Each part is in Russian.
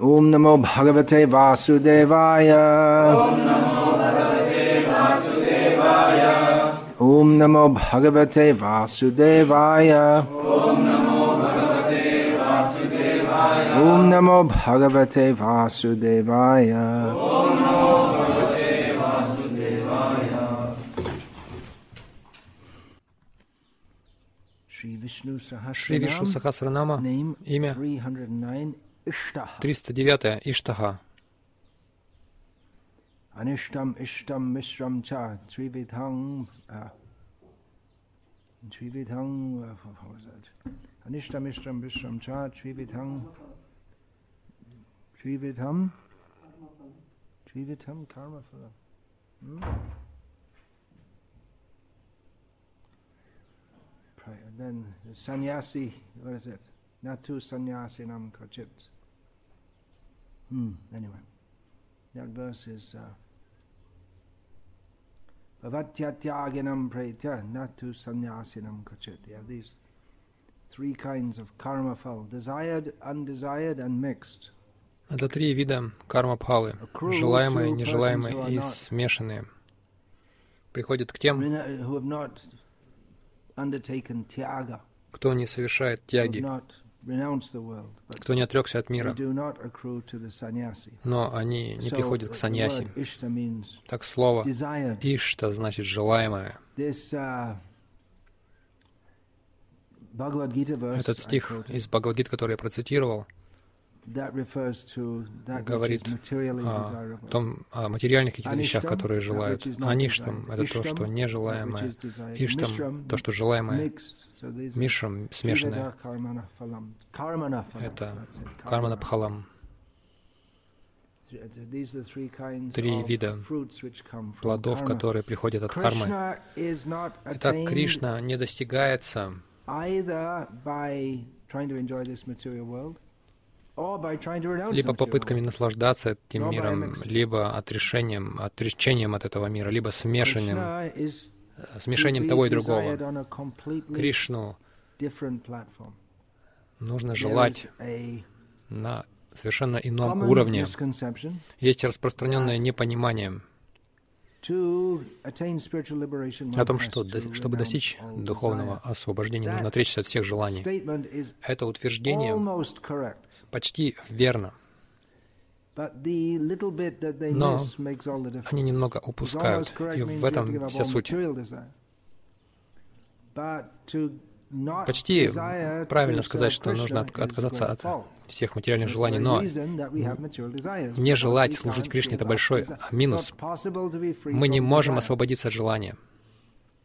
Om Namo Bhagavate Vasudevaya. Om Namo Bhagavate Vasudevaya. Om Namo Bhagavate Vasudevaya. Shri Vishnu Шри Вишну Sahasranam, Сахасранама, name имя 309 Ishtaha. 309 Иштаха. Anishtam Ishtam Mishram Cha Trividhang uh, Trividhang uh, how was that? Anishtam Ishtam Mishram Cha Trividhang Trividham Trividham Karma Phala. Hmm? Pri- and Then the sannyasi, what is it? Natu sannyasi nam kachit. Hmm, anyway. That verse is uh, Bhavatyathyaginam pretya natu sanyasinam kachit. You have these three kinds of karma fall desired, undesired, and mixed. Это три вида карма-пхалы. Желаемые, нежелаемые и смешанные. Приходят к тем, кто не совершает тяги, кто не отрекся от мира, но они не приходят к саньяси. Так слово. «ишта» значит «желаемое». Uh, Этот стих из Бхагавадгит, который я процитировал, говорит о том, о материальных каких-то вещах, которые желают. Аништам — это то, что нежелаемое. Иштам то, что желаемое. Мишам — смешанное. Это Кармана. Пхалам. Три вида Плодов, которые приходят от кармы. Итак, Кришна не достигается либо попытками наслаждаться этим миром, либо отрешением, отречением от этого мира, либо смешанием, э, смешением того и другого. Кришну нужно желать на совершенно ином уровне. Есть распространенное непонимание о том, что чтобы достичь духовного освобождения, нужно отречься от всех желаний. Это утверждение почти верно. Но. Они немного упускают, и в этом вся суть. Почти правильно сказать, что нужно отказаться от всех материальных желаний, но не желать служить Кришне — это большой а, минус. Мы не можем освободиться от желания.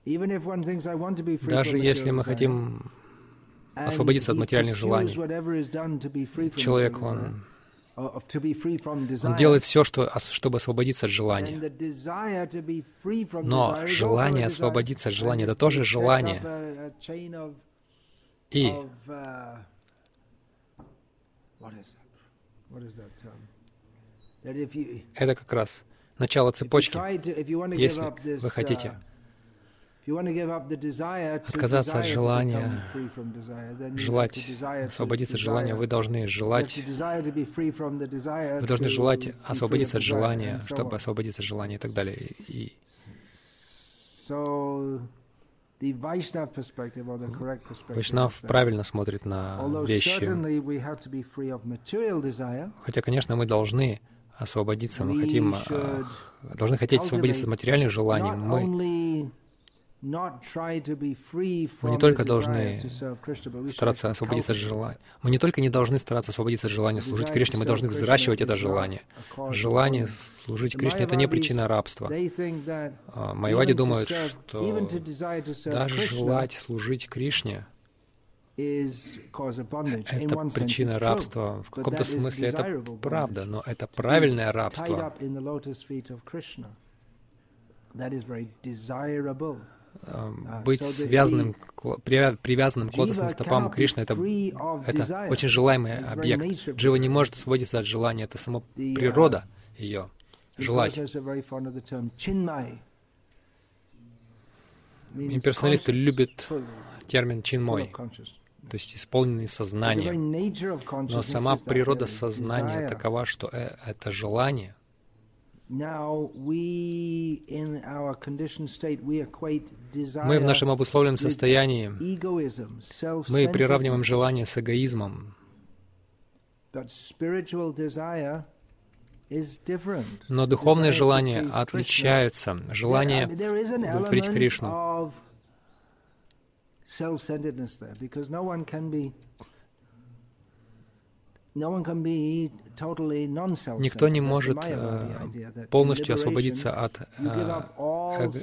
Even if one thinks, "I want to be free Даже если мы material desire", хотим освободиться от материальных желаний, человек, он, он делает все, что, чтобы освободиться от желания. Но желание освободиться от желания — это тоже желание. И uh, это как раз начало цепочки. Если вы хотите отказаться от желания, желать, освободиться от желания, вы должны желать, вы должны желать освободиться от желания, чтобы освободиться от желания и так далее. И Вайшнав правильно смотрит на вещи. Хотя, конечно, мы должны освободиться, мы хотим, должны хотеть освободиться от материальных желаний. Мы Мы не только должны стараться освободиться от желания. Мы не только не должны стараться освободиться от желания служить Кришне, мы должны взращивать это желание. Желание служить Кришне — это не причина рабства. А, Майвади думают, что даже желать служить Кришне это причина рабства. В каком-то смысле это правда, но это правильное рабство. Эм, А, Быть связанным, привязанным к лотосным стопам Кришны — это Это очень желаемый объект. Джива не может сводиться от желания, это The, uh, природа ее. Желать. Имперсоналисты любят термин чинмой. то есть исполненный сознанием. Но сама природа сознания такова, что э, это желание. Мы в нашем обусловленном состоянии, мы приравниваем желание с эгоизмом. Но духовные желания отличаются. Желание удовлетворить Кришну. Никто не может э, полностью освободиться от э,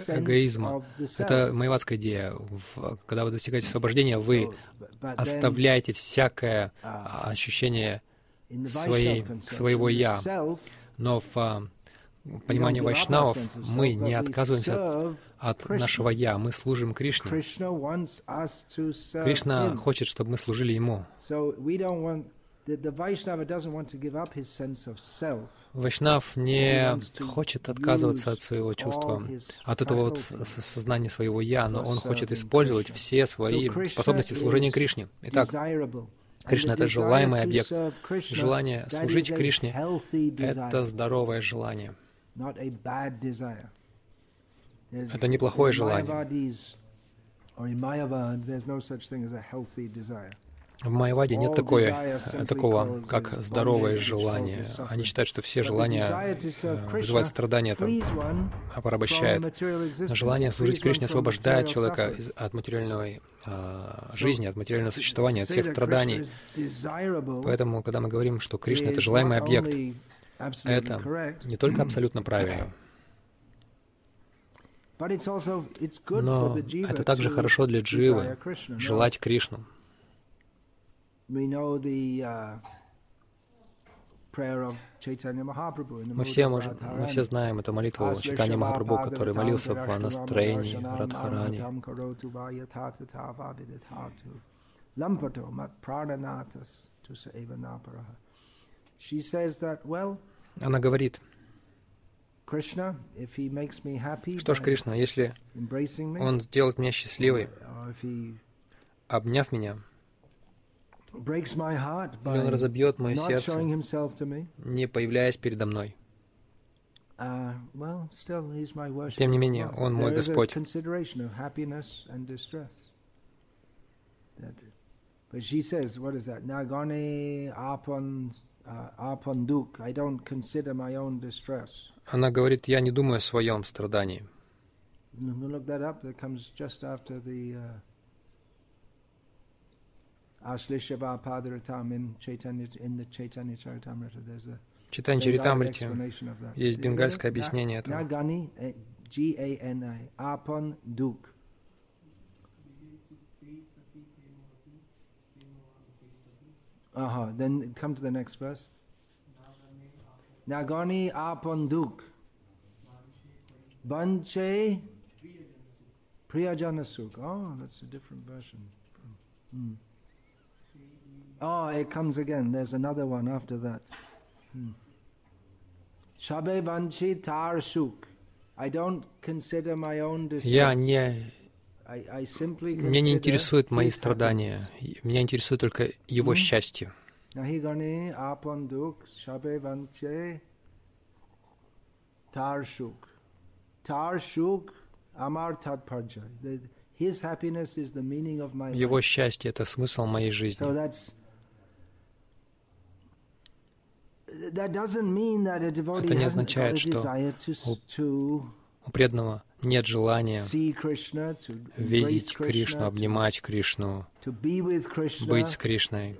эгоизма. Это майватская идея. Когда вы достигаете освобождения, вы оставляете всякое uh, ощущение своей, своего «я». Но в а, понимании вайшнавов мы не отказываемся от, от нашего «я», мы служим Кришне. Кришна хочет, чтобы мы служили Ему. Вайшнав не хочет отказываться от своего чувства, от этого вот сознания своего «я», но он хочет использовать все свои способности в служении Кришне. Итак, Кришна — это желаемый объект. Желание служить Кришне — это здоровое желание. Это неплохое желание. В Майяваде нет такое, такого, как здоровое желание. Они считают, что все желания э, вызывают страдания, это порабощает. Желание служить Кришне освобождает человека от материальной а, жизни, от материального существования, от всех страданий. Поэтому, когда мы говорим, что Кришна — это желаемый объект, это не только абсолютно правильно, но это также хорошо для дживы, желать Кришну. Uh, мы все, можем, мы все знаем эту молитву Читания Махапрабху, который молился в настроении Радхарани. Она говорит, что ж, Кришна, если Он сделает меня счастливой, обняв меня, или он разобьет мое сердце, не появляясь передо мной. Uh, Тем не менее, Он мой Господь. But she says, what is that? Nagane apon apon duk. I don't consider my own distress. Она говорит, я не думаю о своем страдании. Look that up. That comes just after the uh, Ashlishava Padaratam in Chaitanya, in the Chaitanya Charitamrita. There's a Читание Чаритамрити есть бенгальское объяснение этого. Nagani, G-A-N-I, Apon Duk. Uh-huh. Then come to the next verse. Nagani Apon Duk. Banche Priyajana Suk. Oh, that's a different version. Hmm. Oh, it comes again. There's another one after that. Shabe vanchi tar shuk. I don't consider my own distress. Я не меня не интересуют мои страдания. Меня интересует только его счастье. Таршук. Таршук амар татпарджа. Его счастье — это смысл моей жизни. Это не означает, что у, преданного нет желания видеть Кришну, обнимать Кришну, быть с Кришной.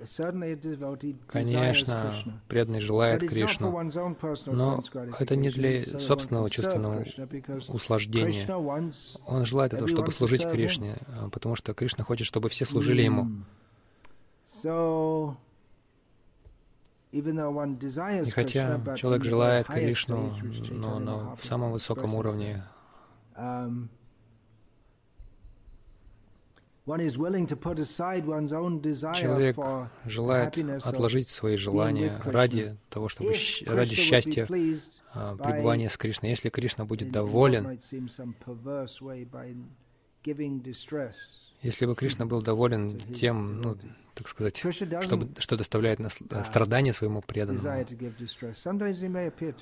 Конечно, преданный желает Кришну, но это не для собственного чувственного услаждения. Он желает этого, чтобы служить Кришне, потому что Кришна хочет, чтобы все служили Ему. И хотя человек желает Кришну, но на самом высоком уровне, um, Человек желает отложить свои желания ради того, чтобы ради счастья а, пребывания с Кришной. Если Кришна будет доволен Если бы Кришна был доволен тем, ну, так сказать, чтобы, что доставляет нас, страдания своему преданному,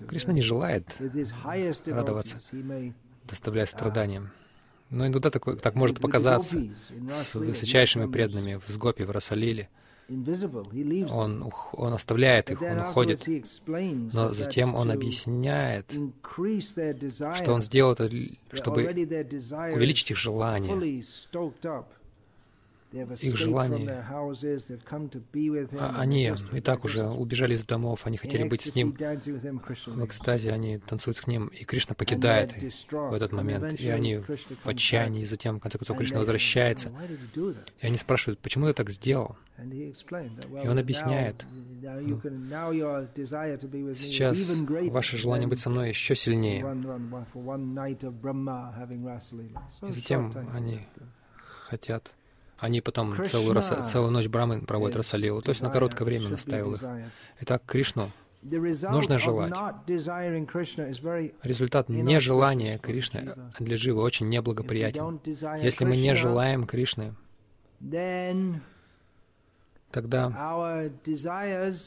Кришна не желает радоваться, доставляя страдания. Но иногда такой, так может показаться с высочайшими преданными в Сгопе, в Расалиле. Он, он оставляет их, он уходит, но затем он объясняет, что он сделал это, чтобы увеличить их желание, их желание. А они и так уже убежали из домов, они хотели быть с ним в экстазе, они танцуют с ним, и Кришна покидает в этот момент, и они в отчаянии, и затем, в конце концов, Кришна возвращается, и они спрашивают, почему ты так сделал? И он объясняет, сейчас ваше желание быть со мной еще силнее. И затем они хотят они потом целую, раса, целую ночь Брамы проводят Расалилу, то есть на короткое время наставил их. Итак, Кришну. Нужно желать. Результат нежелания Кришны для Дживы очень неблагоприятен. Если мы не желаем Кришны, тогда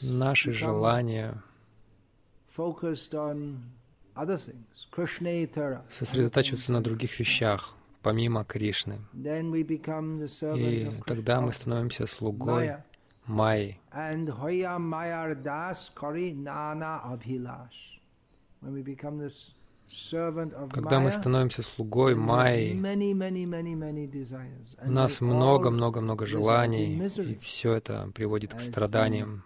наши желания сосредотачиваются на других вещах, помимо Кришны. И тогда мы становимся слугой Майи. Когда мы становимся слугой Майи, у нас много-много-много желаний, и все это приводит к страданиям.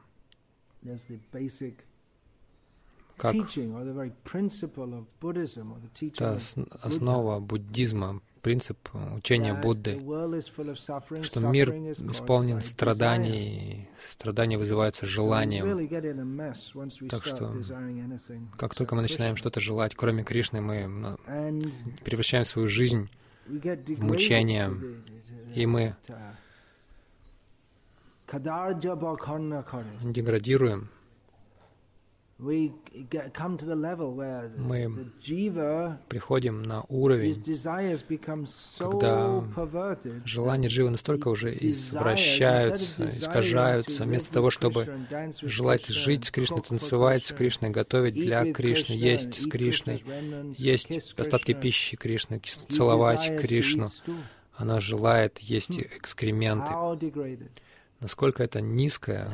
Как? та основа буддизма, принцип учения Будды, что мир исполнен страданий, страдания вызываются желанием. Так что, как только мы начинаем что-то желать, кроме Кришны, мы превращаем свою жизнь в мучение, и мы деградируем, мы приходим на уровень, когда желания Дживы настолько уже извращаются, искажаются, вместо того, чтобы желать жить с Кришной, танцевать с Кришной, готовить для Кришны, есть с Кришной, есть остатки пищи Кришны, целовать Кришну. Она желает есть экскременты насколько это низкое,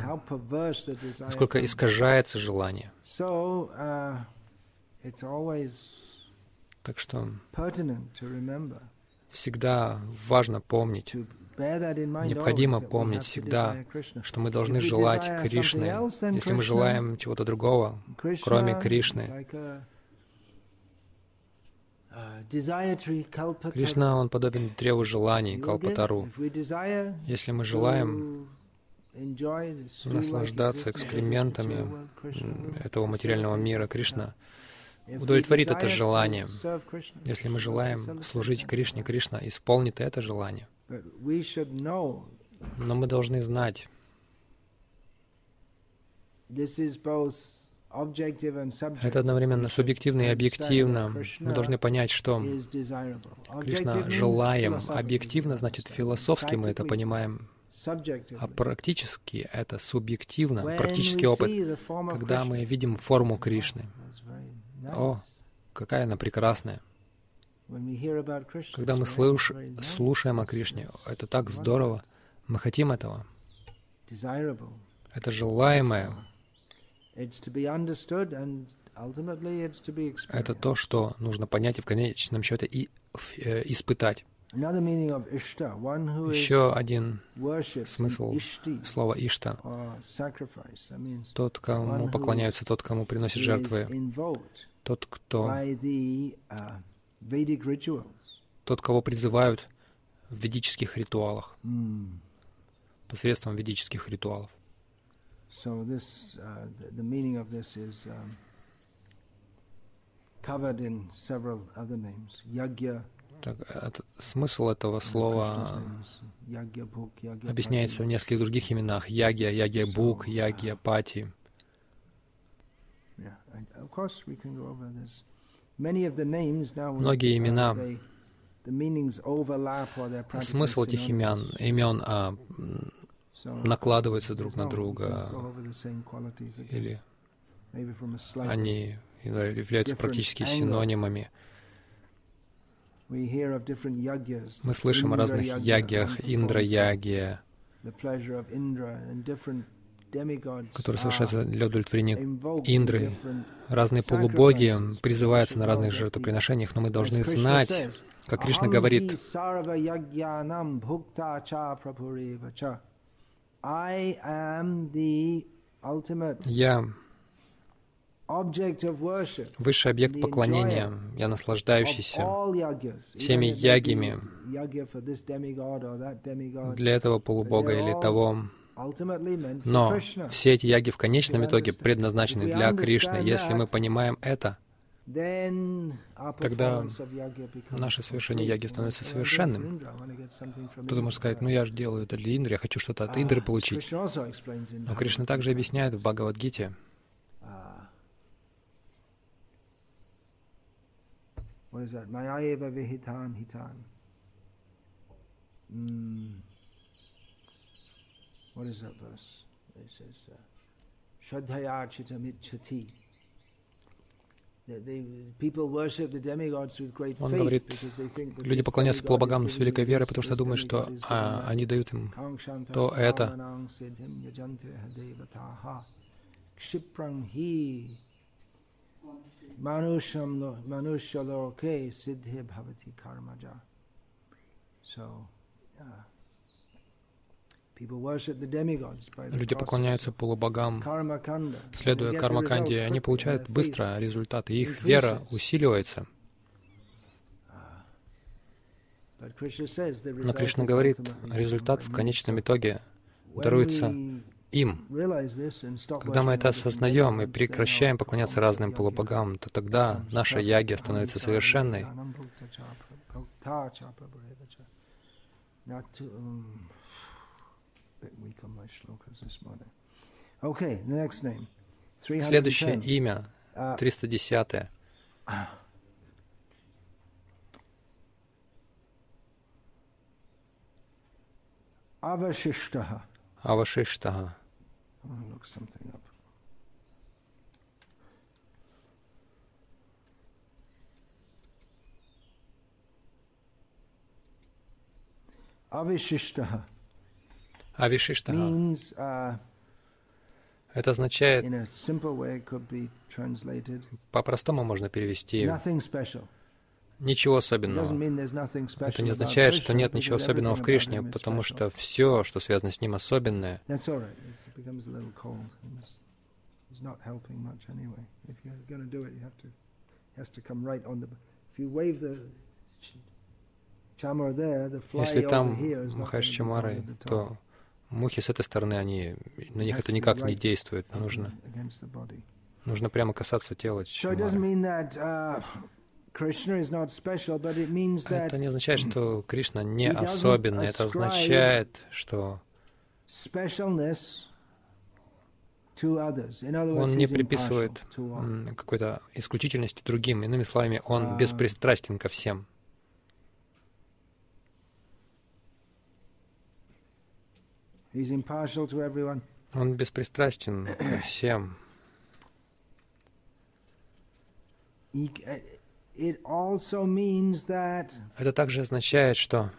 насколько искажается желание. Uh, так что всегда важно помнить, необходимо помнить всегда, что мы должны желать Кришны. Если мы желаем чего-то другого, кроме Кришны, uh, Кришна, он подобен древу желаний, Калпатару. Если мы желаем наслаждаться экскрементами этого материального мира. Кришна удовлетворит это желание. Если мы желаем служить Кришне, Кришна исполнит это желание. Но мы должны знать, это одновременно субъективно и объективно. Мы должны понять, что Кришна желаем. Объективно значит философски мы это понимаем. А практически это субъективно, практический опыт, когда мы видим форму Кришны. О, какая она прекрасная. Когда мы слыш, слушаем о Кришне, это так здорово. Мы хотим этого. Это желаемое. Это то, что нужно понять и в конечном счете и э, испытать. Еще один смысл слова «ишта» — тот, кому поклоняются, тот, кому приносят жертвы, тот, кто uh, тот, кого призывают в ведических ритуалах, посредством ведических ритуалов. So this, uh, the meaning of this is um, covered in several other names. Yagya, так, это, смысл этого слова объясняется в нескольких других именах. Ягия, Ягия Бук, Ягия Пати. Многие имена. смысл этих имен, имен а, накладывается друг на друга, или они являются практически синонимами. Мы слышим о разных ягиях, Индра-ягия, которые совершаются для удовлетворения Индры. Разные полубоги призываются на разных жертвоприношениях, но мы должны знать, как Кришна говорит, «Я высший объект поклонения, я наслаждающийся всеми ягами для этого полубога или того. Но все эти яги в конечном итоге предназначены для Кришны. Если мы понимаем это, тогда наше совершение яги становится совершенным. Кто-то может сказать, ну я же делаю это для Индры, я хочу что-то от Индры получить. Но Кришна также объясняет в Бхагавадгите, What is that? Mayayeva vihitan hitan. Mm. What is that verse? It says, uh, Shraddhayarchitam ichati. Он говорит, люди поклоняются полубогам с великой верой, потому что думают, что а, они дают им то это. Люди поклоняются полубогам, следуя кармаканде, и они получают быстро результаты, их вера усиливается. Но Кришна говорит, результат в конечном итоге даруется им. Когда мы это осознаем и прекращаем поклоняться разным полубогам, то тогда наша яги становится совершенной. Следующее имя, 310. Авашиштаха. Авашиштаха. Look something up. Avishishtaha. Авишиштаха. Uh, Это означает, по-простому можно перевести, ничего особенного. Это не означает, что нет ничего особенного в Кришне, потому что все, что связано с ним, особенное. Если там махаешь чамарой, то Мухи с этой стороны, они, на них это никак не действует. Нужно, нужно прямо касаться тела uh, Это не означает, что Кришна не особенный. Это означает, что он не приписывает какой-то исключительности другим. Иными словами, он uh, беспристрастен ко всем. Он беспристрастен ко всем. Это также означает, что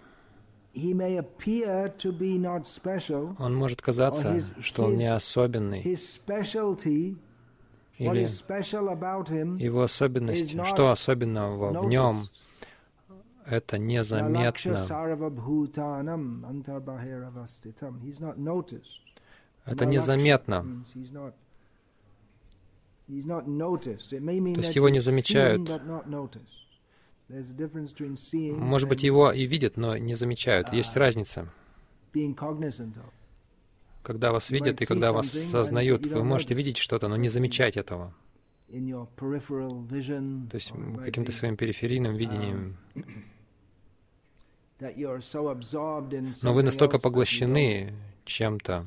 он может казаться, что он не особенный, или его особенность, что особенного в нем, это незаметно. Это незаметно. То есть его не замечают. Может быть, его и видят, но не замечают. Есть разница. Когда вас видят и когда вас сознают, вы можете видеть что-то, но не замечать этого. То есть каким-то своим периферийным видением. Но вы настолько поглощены чем-то,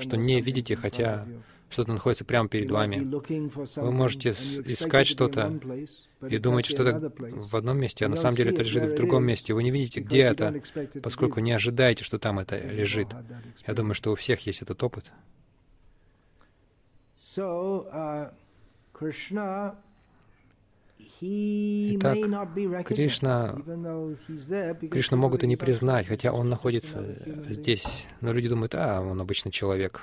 что не видите, хотя что-то находится прямо перед вами. Вы можете искать что-то и думать, что это в одном месте, а на самом деле это лежит в другом месте. Вы не видите, где это, поскольку не ожидаете, что там это лежит. Я думаю, что у всех есть этот опыт. Uh, Итак, Кришна, Кришну могут и не признать, хотя он находится здесь. Но люди думают, а, он обычный человек.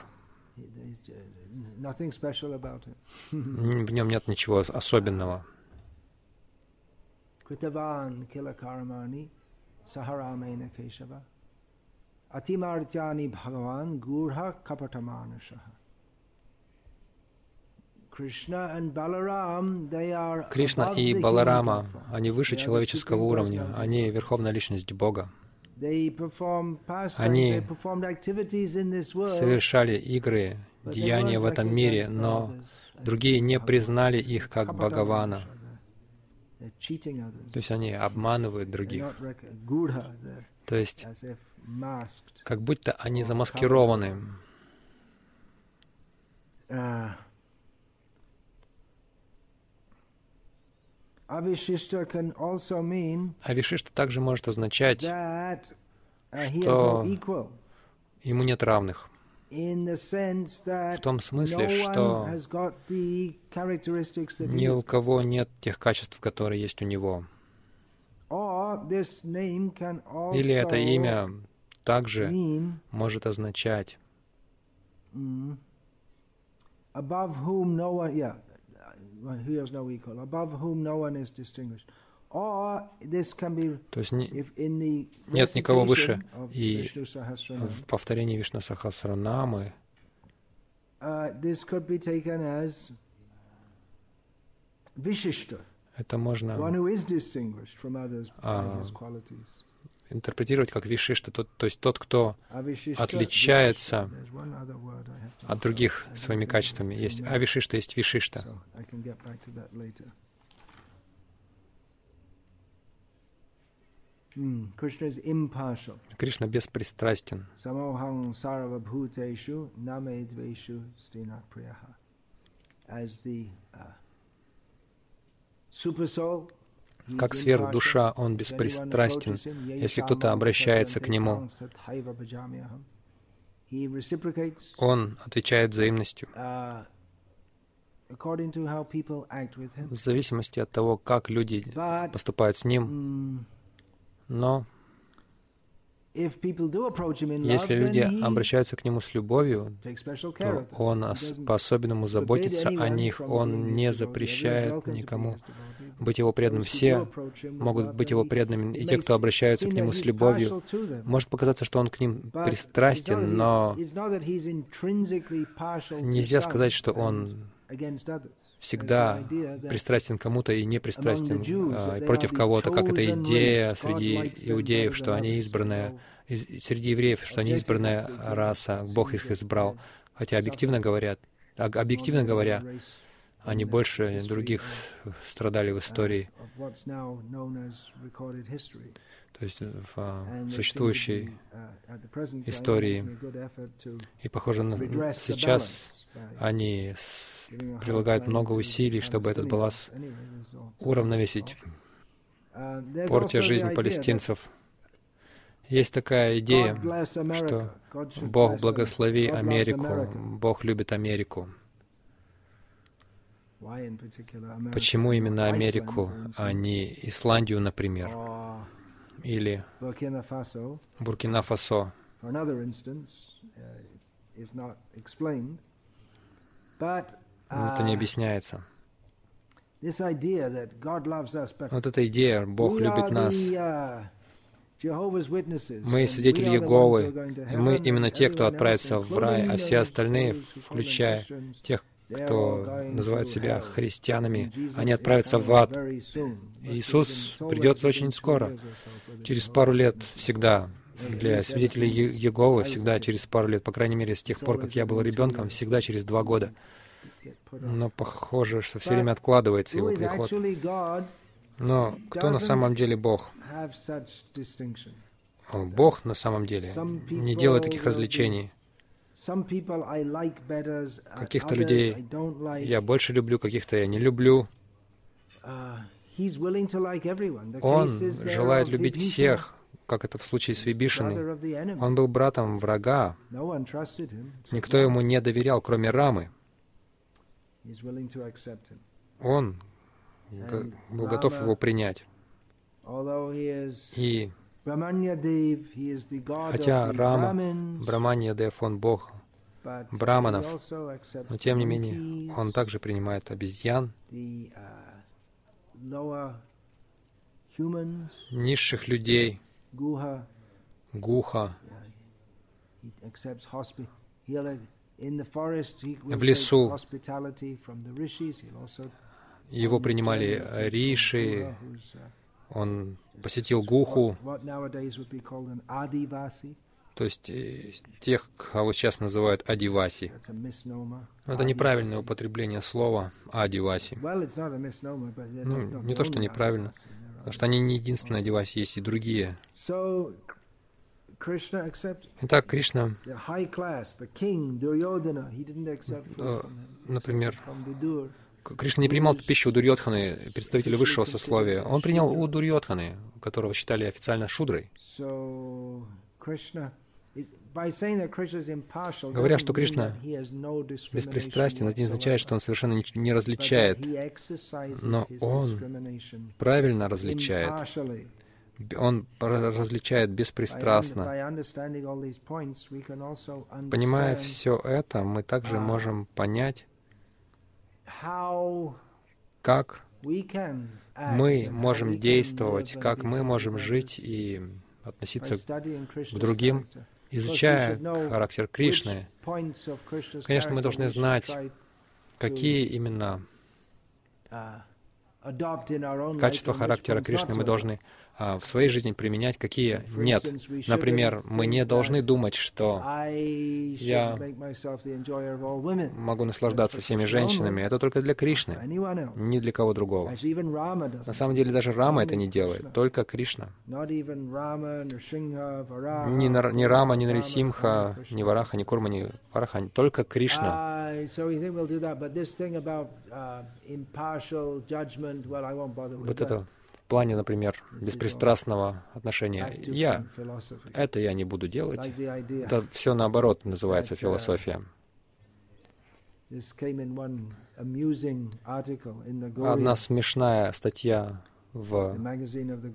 В нем нет ничего особенного. Критаван килакармани сахарамена кешава атимартяни бхагаван гурха капатаманушаха Кришна и Баларама, они выше человеческого уровня, они верховная личность Бога. Они совершали игры, деяния в этом мире, но другие не признали их как Бхагавана. То есть они обманывают других. То есть как будто они замаскированы. Uh, Авишишта также может означать, uh, что ему нет равных. В том смысле, что ни у кого нет тех качеств, которые есть у него. Или это имя также может означать above whom no one, yeah, who has no equal, above whom no one is distinguished. То есть не, нет никого выше. И в повторении Вишну Сахасранамы это можно а, интерпретировать как вишишта, то, то есть тот, кто отличается от других своими качествами. Есть авишишта, есть вишишта. Кришна беспристрастен. As the uh, super soul, как сверхдуша, он беспристрастен, если кто-то обращается к нему. Он отвечает взаимностью в зависимости от того, как люди поступают с ним. Но если люди обращаются к нему с любовью, то он по-особенному заботится о них, он не запрещает никому быть его преданным. Все могут быть его преданными, и те, кто обращаются к нему с любовью. Может показаться, что он к ним пристрастен, но нельзя сказать, что он всегда пристрастен кому-то и не пристрастен а, против кого-то, как эта идея среди иудеев, что они избранная, среди евреев, что они избранная раса, Бог их избрал. Хотя объективно говоря, объективно говоря, они больше других страдали в истории, то есть в а, существующей истории. И, похоже, на сейчас они прилагают много усилий, чтобы этот баланс уравновесить, портя жизнь палестинцев. Есть такая идея, что Бог благослови Америку, Бог любит Америку. Почему именно Америку, а не Исландию, например, или Буркина-Фасо? Это не объясняется. Вот эта идея, Бог любит нас. Мы свидетели Иеговы, и мы именно те, кто отправится в рай, а все остальные, включая тех, кто называют себя христианами, они отправятся в ад. Иисус придет очень скоро, через пару лет всегда. Для свидетелей Еговы всегда через пару лет, по крайней мере, с тех пор, как я был ребенком, всегда через два года. Но похоже, что все время откладывается его приход. Но кто на самом деле Бог? Бог на самом деле не делает таких развлечений. Каких-то людей я больше люблю, каких-то я не люблю. Он желает любить всех, как это в случае с Вибишиной. Он был братом врага. Никто ему не доверял, кроме Рамы. Он был готов его принять. И хотя Рама, Браманьядев, он бог браманов, но тем не менее он также принимает обезьян, низших людей, гуха, в лесу. Его принимали риши, он посетил Гуху, то есть э, тех, кого сейчас называют Адиваси. Это неправильное употребление слова Адиваси. Ну, не то, что неправильно, потому что они не единственные Адиваси, есть и другие. Итак, Кришна, э, например, Кришна не принимал пищу у Дурьотханы, представителя высшего сословия. Он принял у Дурьотханы, которого считали официально шудрой. Говоря, что Кришна беспристрастен, это не означает, что он совершенно не различает, но он правильно различает. Он различает беспристрастно. Понимая все это, мы также можем понять, как мы можем действовать, как мы можем жить и относиться к другим, изучая характер Кришны. Конечно, мы должны знать, какие именно качества характера Кришны мы должны в своей жизни применять, какие нет. Например, мы не должны думать, что я могу наслаждаться всеми женщинами. Это только для Кришны, ни для кого другого. На самом деле даже Рама это не делает, только Кришна. Ни, ни Рама, ни Нарисимха, ни Вараха, ни Курма, ни Вараха, только Кришна. Вот это плане, например, беспристрастного отношения. Я, это я не буду делать. Это все наоборот называется философия. Одна смешная статья в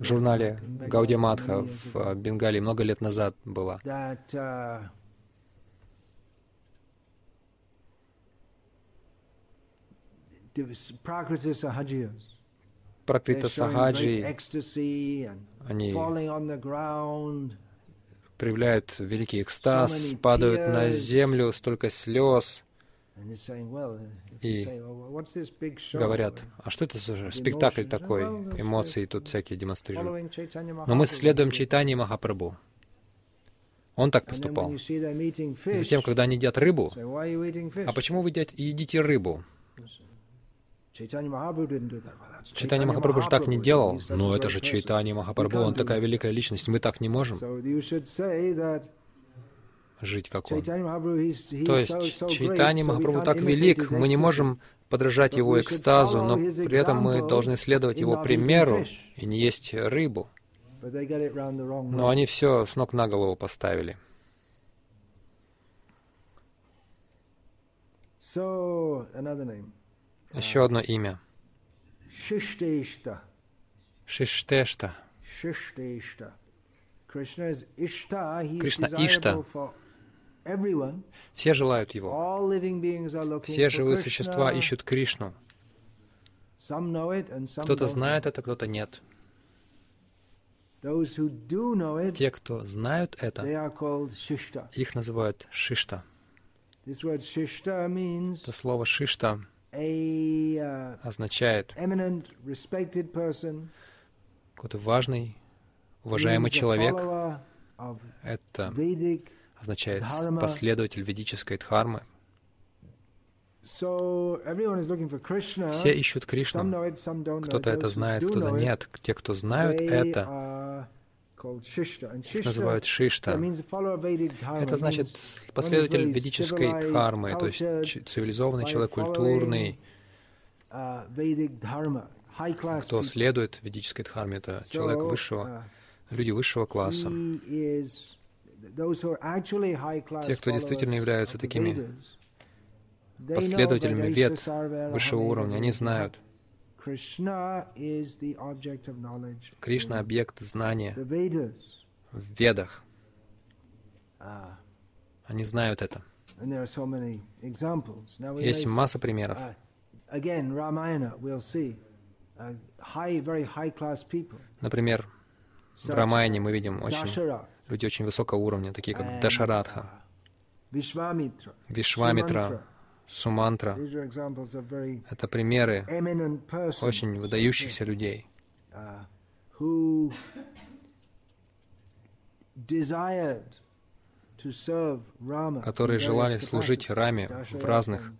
журнале Гаудиматха в Бенгалии много лет назад была. Сахаджиас Пракрита Сахаджи, они проявляют великий экстаз, падают на землю, столько слез, и говорят, а что это за спектакль такой, эмоции тут всякие демонстрируют. Но мы следуем Чайтани Махапрабху. Он так поступал. Затем, когда они едят рыбу, а почему вы едите рыбу? Чайтани Махапрабху же так не делал. Но это же Чайтани Махапрабху, он такая великая личность, мы так не можем. Жить как он. То есть Чайтани Махапрабху так велик, мы не можем подражать его экстазу, но при этом мы должны следовать его примеру и не есть рыбу. Но они все с ног на голову поставили. Еще одно имя. Шиштешта. Шиштешта. Кришна Ишта. Все желают Его. Все живые существа ищут Кришну. Кто-то знает это, кто-то нет. Те, кто знают это, их называют Шишта. Это слово «шишта» означает какой-то важный, уважаемый человек. Это означает последователь ведической дхармы. Все ищут Кришну. Кто-то это знает, кто-то нет. Те, кто знают это, Их называют Шишта. Это значит последователь ведической дхармы, то есть цивилизованный человек, культурный, кто следует ведической дхарме, это человек высшего, люди высшего класса. Те, кто действительно являются такими последователями вед высшего уровня, они знают, Кришна — объект знания. В ведах. Они знают это. Есть масса примеров. Например, в Рамайне мы видим очень, люди очень высокого уровня, такие как Дашарадха, Вишвамитра, Сумантра. Это примеры очень выдающихся людей, которые желали служить Раме в разных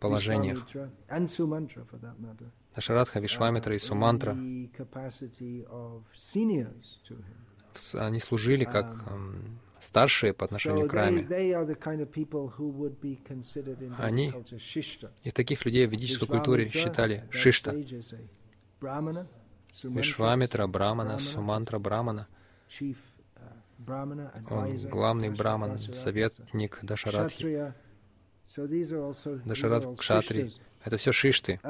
положениях. Дашарадха, Вишвамитра и Сумантра, они служили как старшие по отношению к Раме. Они, и таких людей в ведической культуре считали Шишта. Вишвамитра, Брамана, Сумантра, Брамана. Он главный Браман, советник Дашарадхи. Дашарад Кшатри. Это все шишты.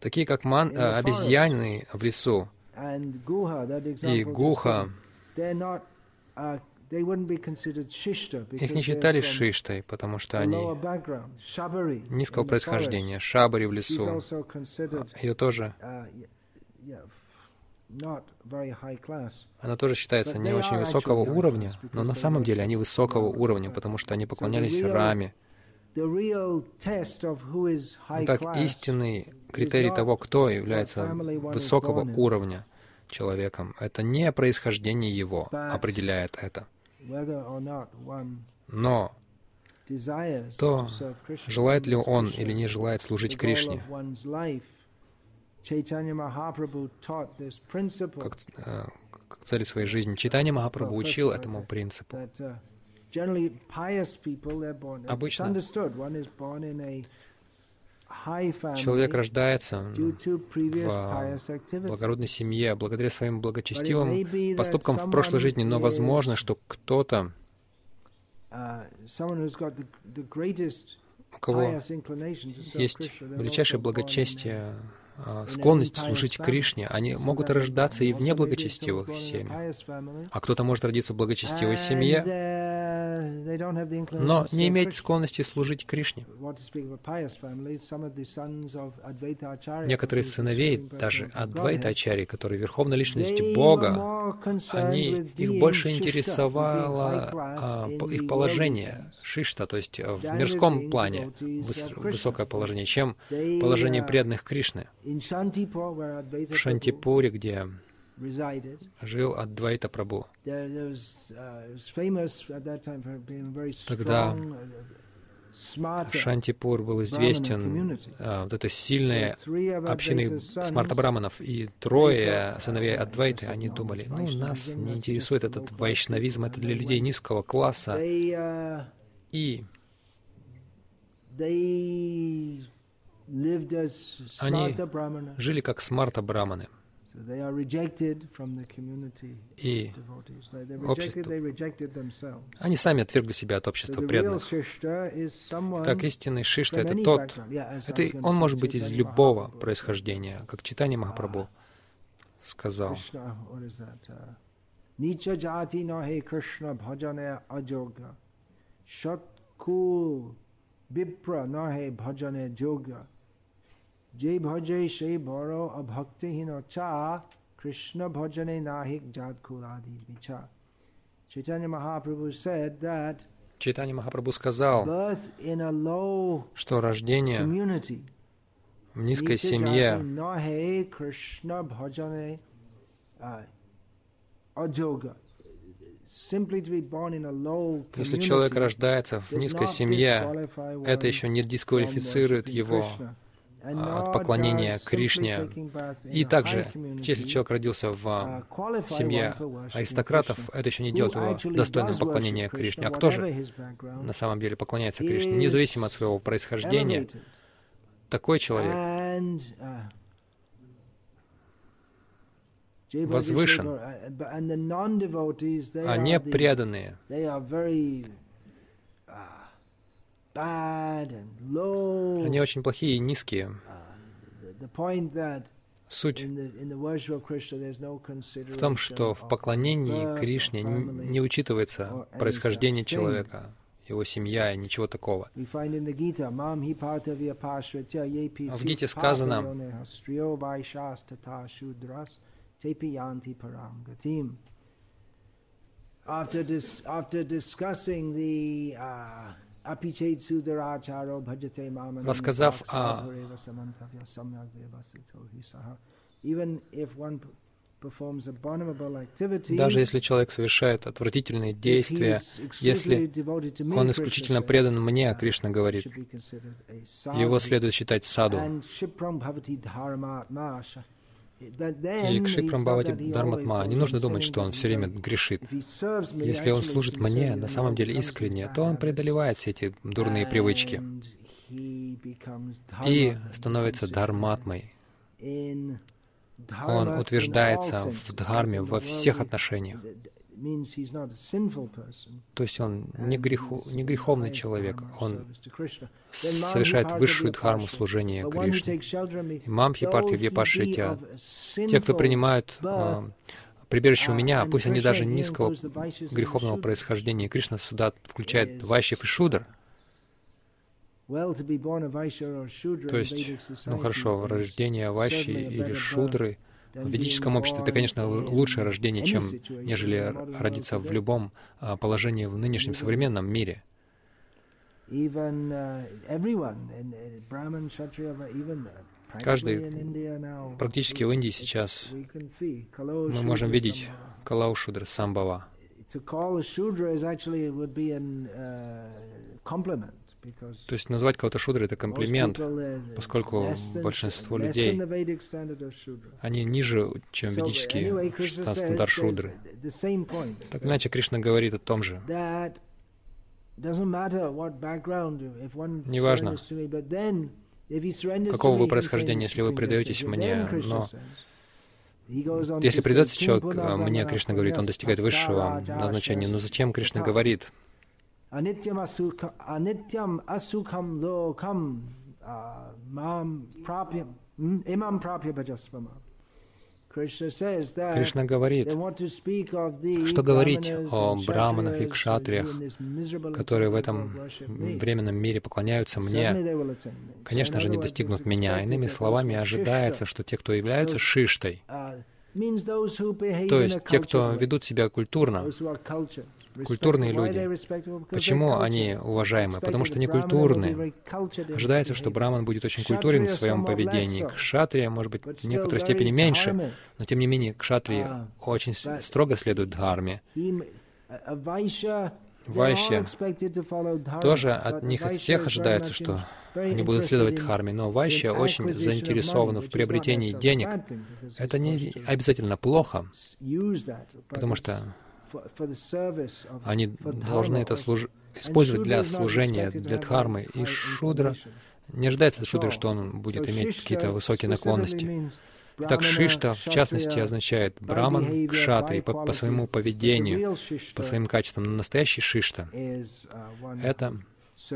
Такие как ман, э, обезьяны в лесу и Гуха, uh, их не считали шиштой, потому что они низкого происхождения. Шабари в лесу, ее тоже, uh, она тоже считается не очень высокого уровня, но на самом деле они высокого уровня, потому что они поклонялись Раме. Так, истинный критерий того, кто является высокого уровня человеком, это не происхождение его определяет это. Но то, желает ли он или не желает служить Кришне, как, э, как цели своей жизни. Читание Махапрабху учил этому принципу. Обычно Человек рождается в благородной семье благодаря своим благочестивым поступкам в прошлой жизни, но возможно, что кто-то, uh, у кого есть величайшее благочестие а, склонность служить Кришне, они могут рождаться и в неблагочестивых семьях. А кто-то может родиться в благочестивой семье, но не иметь склонности служить Кришне. Некоторые сыновей, даже Адвайта Ачари, которые верховная личность Бога, они, их больше интересовало а, их положение, шишта, то есть в мирском плане выс высокое положение, чем положение преданных Кришны в Шантипуре, где жил Адвайта Прабу. Тогда Шантипур был известен а, вот этой сильной общиной смарта браманов, и трое сыновей Адвайты, они думали, ну, нас не интересует этот вайшнавизм, это для людей низкого класса. И они жили как смарта браманы. И общество, они сами отвергли себя от общества преданных. Так, истинный Шишта — это тот, это, он может быть из любого происхождения, как читание Махапрабху сказал. Нича джати нахе Кришна бхаджане аджога, шаткул бипра нахе бхаджане джога, Jai bhaje shai bharo abhakti hinocha Krishna bhajane nahik jad kuladi vicha. Chaitanya Mahaprabhu said that Читание Махапрабху сказал, что рождение в низкой семье uh, если человек рождается в низкой семье, это еще не дисквалифицирует его от поклонения Кришне. И также, если человек родился в uh, семье аристократов, это еще не делает его достойным поклонения Кришне. А кто же на самом деле поклоняется Кришне, независимо от своего происхождения? Такой человек uh, возвышен, uh, а не преданные. Они очень плохие и низкие. Суть в том, что в поклонении Кришне не учитывается происхождение человека, его семья и ничего такого. В Гите сказано, After, dis, after discussing the uh, рассказав о даже если человек совершает отвратительные действия, если он исключительно предан мне, Кришна говорит, его следует считать саду. И Кшипрам Бхавати Дharmatma, не нужно думать, что он все время грешит. Если он служит мне на самом деле искренне, то он преодолевает все эти дурные привычки и становится дхарматмой. Он утверждается в дхарме во всех отношениях. То есть он не, греху, не греховный человек, он совершает высшую дхарму служения Кришне. Имам Хипарти Вьяпашитя, те, кто принимают э, прибежище у меня, пусть они даже низкого греховного происхождения, Кришна сюда включает Вайшев и Шудр, то есть, ну хорошо, рождение Вайши или Шудры в ведическом обществе это, конечно, лучшее рождение, чем нежели родиться в любом а, положении в нынешнем современном мире. Каждый, практически в Индии сейчас, мы можем видеть Калау Шудра Самбава. То есть назвать кого-то шудрой — это комплимент, поскольку большинство людей, они ниже, чем ведический стандарт шудры. Так иначе Кришна говорит о том же. Неважно, какого вы происхождения, если вы предаетесь мне, но если предается человек мне, Кришна говорит, он достигает высшего назначения. Но зачем Кришна говорит, anityam asukham lokam mam prapyam imam prapya bhajasvama. Кришна говорит, что говорить о браманах и кшатриях, которые в этом временном мире поклоняются мне, конечно же, не достигнут меня. Иными словами, ожидается, что те, кто являются шиштой, то есть те, кто ведут себя культурно, культурные люди. Почему они уважаемы? Потому что они культурные. Ожидается, что браман будет очень культурен в своем поведении. К шатрия, может быть, в некоторой степени меньше, но тем не менее к шатрии очень строго следует дхарме. Вайши тоже от них от всех ожидается, что они будут следовать дхарме, но вайши очень заинтересованы в приобретении денег. Это не обязательно плохо, потому что они должны это служ... использовать для служения, для дхармы. И шудра не ожидается от шудры, что он будет иметь какие-то высокие наклонности. Так шишта, в частности, означает браман, кшатри, по, по своему поведению, по своим качествам. Но настоящий шишта — это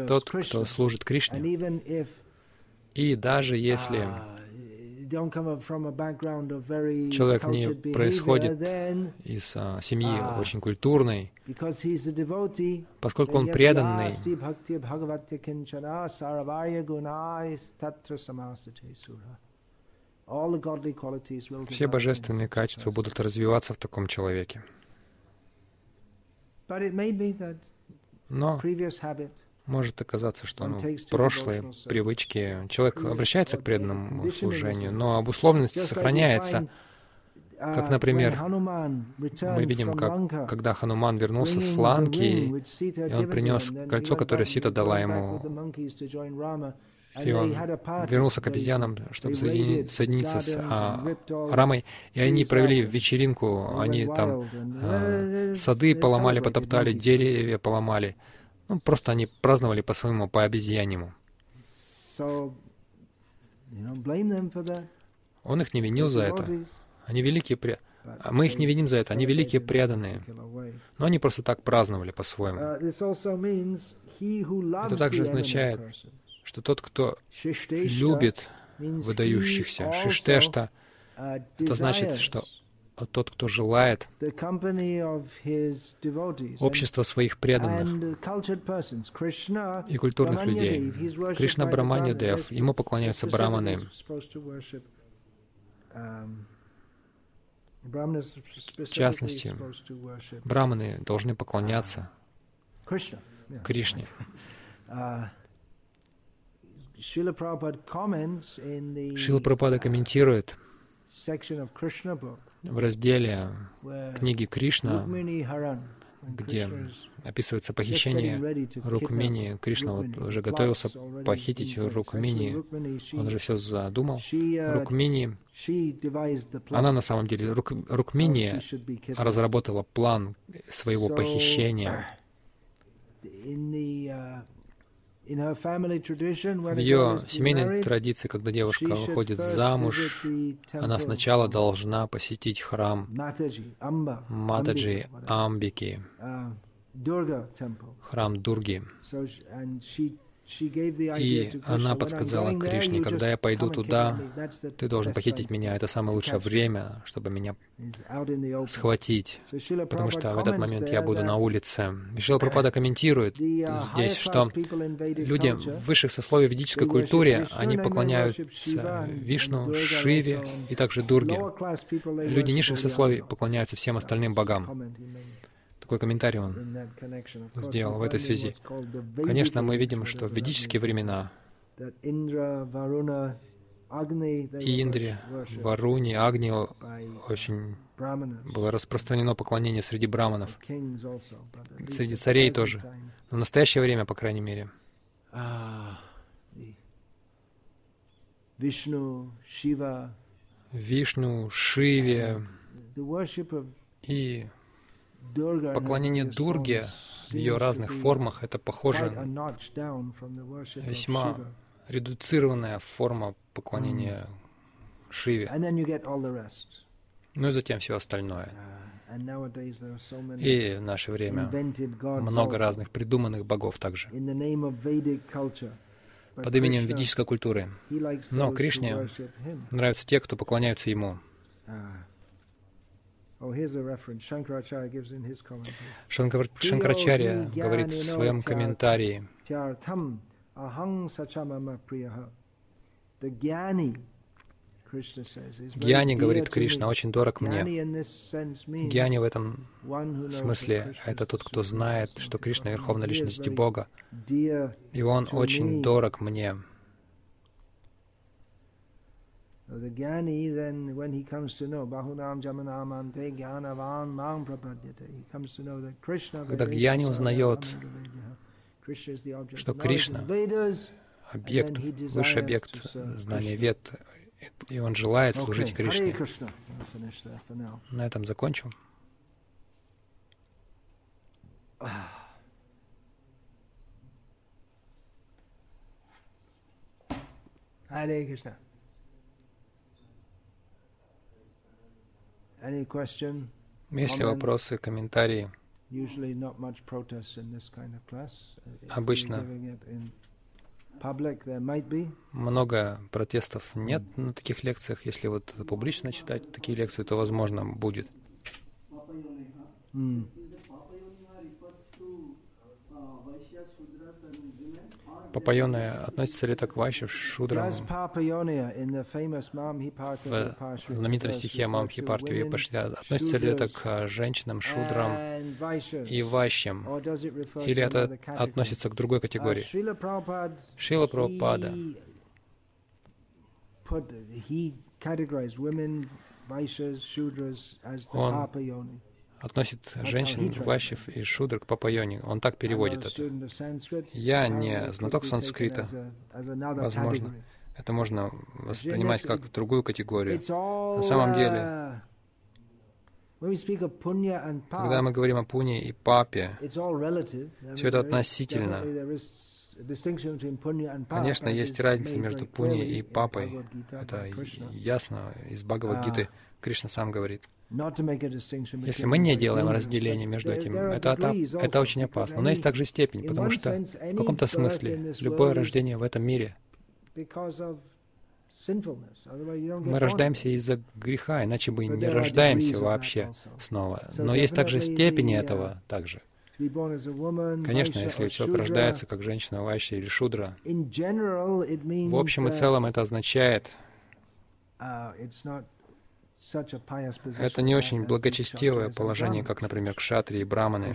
тот, кто служит Кришне. И даже если Человек не происходит из а, семьи uh, очень культурной, поскольку он преданный, все божественные качества будут развиваться в таком человеке. Но может оказаться, что ну, прошлые привычки, человек обращается к преданному служению, но обусловленность сохраняется. Как, например, мы видим, как, когда Хануман вернулся с Ланки, и он принес кольцо, которое Сита дала ему, и он вернулся к обезьянам, чтобы соедини, соединиться с а, Рамой, и они провели вечеринку, они там а, сады поломали, потоптали, деревья поломали. Ну, просто они праздновали по-своему, по-обезьяньему. Он их не винил за это. Они великие пред... А мы их не виним за это, они великие преданные. Но они просто так праздновали по-своему. Это также означает, что тот, кто любит выдающихся, шиштешта, это значит, что тот, кто желает общества своих преданных и культурных людей. Кришна Брамани Дев, ему поклоняются браманы. В частности, браманы должны поклоняться Кришне. Шила Прабхупада комментирует в разделе книги Кришна, где описывается похищение Рукмини. Кришна вот уже готовился похитить Рукмини. Он уже все задумал. Рукмини, она на самом деле, Рук, Рукмини разработала план своего похищения. В ее семейной традиции, когда девушка выходит замуж, она сначала должна посетить храм Матаджи Амбики, храм Дурги. И она подсказала Кришне, когда я пойду туда, ты должен похитить меня. Это самое лучшее время, чтобы меня схватить, потому что в этот момент я буду на улице. Мишел Пропада комментирует здесь, что люди в высших сословий ведической культуре, они поклоняются Вишну, Шиве и также Дурге. Люди низших сословий поклоняются всем остальным богам. Такой комментарий он сделал в этой связи. Конечно, мы видим, что в ведические времена и Индре, Варуни, Агни очень было распространено поклонение среди браманов, среди царей тоже. Но в настоящее время, по крайней мере, Вишну, Шиве и Поклонение Дурге в ее разных формах — это похоже весьма редуцированная форма поклонения Шиве. Ну и затем все остальное. Uh, и в наше время много разных придуманных богов также под именем ведической культуры. Но Кришне нравятся те, кто поклоняются Ему. Uh, Шанкарачарья говорит в своем комментарии, Гьяни, говорит Кришна, очень дорог мне. Гьяни в этом смысле — это тот, кто знает, что Кришна — Верховная Личность Бога, и Он очень дорог мне. The Jnani then, when he comes to know Bahunam Jamanamante Jnanavan Mang Prapadyate, he comes to know that Krishna Когда Гьяни узнает, что Кришна — объект, высший объект знания вед, и он желает служить Кришне. На этом закончу. Hare Krishna. Если вопросы, комментарии, обычно много протестов нет на таких лекциях. Если вот публично читать такие лекции, то, возможно, будет. Mm. Папайоная относится ли это к вайшев, шудрам? В знаменитом стихе Мамхипарти Випашья относится ли это к женщинам, шудрам и вайщам? Или это относится к другой категории? Шила Прабхупада он относит женщин Ващев и Шудр к Папайоне. Он так переводит это. Я не знаток санскрита. Возможно, это можно воспринимать как другую категорию. На самом деле, когда мы говорим о пуне и папе, все это относительно. Конечно, есть разница между пуни и папой. Это ясно из Бхагавадгиты. Кришна сам говорит. Если мы не делаем разделения между этим, это, это, это очень опасно. Но есть также степень, потому что в каком-то смысле любое рождение в этом мире мы рождаемся из-за греха, иначе бы не рождаемся вообще снова. Но есть также степени этого также. Конечно, если человек рождается как женщина, вайши или шудра, в общем и целом это означает, это не очень благочестивое положение, как, например, кшатри и браманы.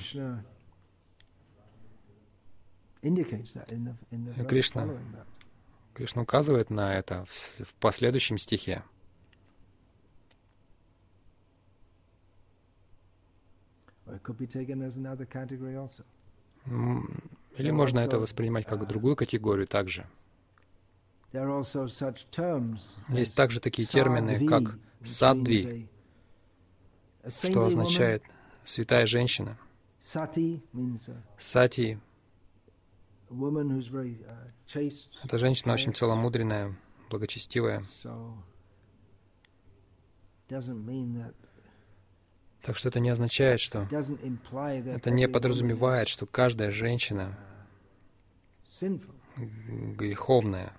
Кришна, Кришна указывает на это в, в последующем стихе. Или можно это воспринимать как uh, другую категорию также. Есть также такие термины, как садви, что означает святая женщина. Сати uh, — это женщина очень целомудренная, благочестивая. Так что это не означает, что это не подразумевает, что каждая женщина греховная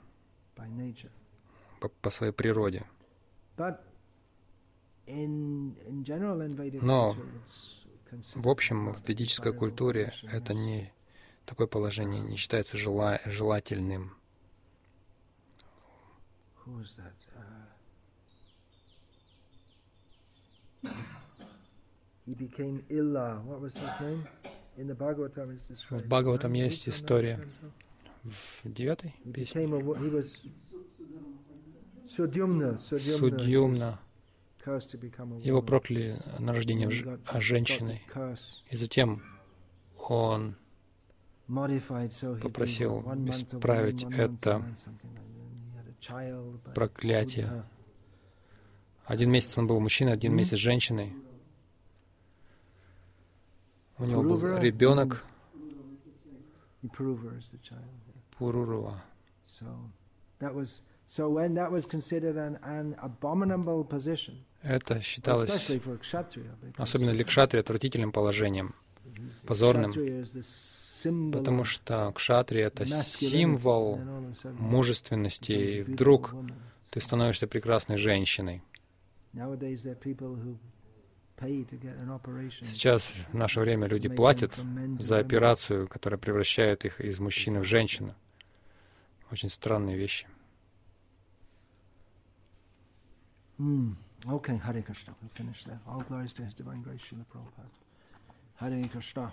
по, по своей природе. Но в общем, в ведической культуре это не такое положение не считается жела, желательным. В Бхагаватам есть история. в девятой песне. Судьюмна. Его прокляли на рождение женщиной. И затем он попросил исправить это проклятие. Один месяц он был мужчиной, один месяц женщиной. У него был ребенок. Пурурува. Это считалось, особенно для кшатри, отвратительным положением, позорным, потому что кшатри — это символ мужественности, и вдруг ты становишься прекрасной женщиной. Сейчас, в наше время, люди платят за операцию, которая превращает их из мужчины в женщину. Очень странные вещи. Mm. Okay, Hare Krishna. We finish there. All glories to His Divine Grace, Srila Prabhupada. Hare Krishna.